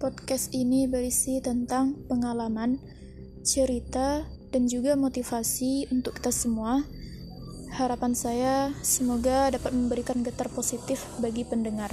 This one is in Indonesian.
Podcast ini berisi tentang pengalaman, cerita, dan juga motivasi untuk kita semua. Harapan saya semoga dapat memberikan getar positif bagi pendengar.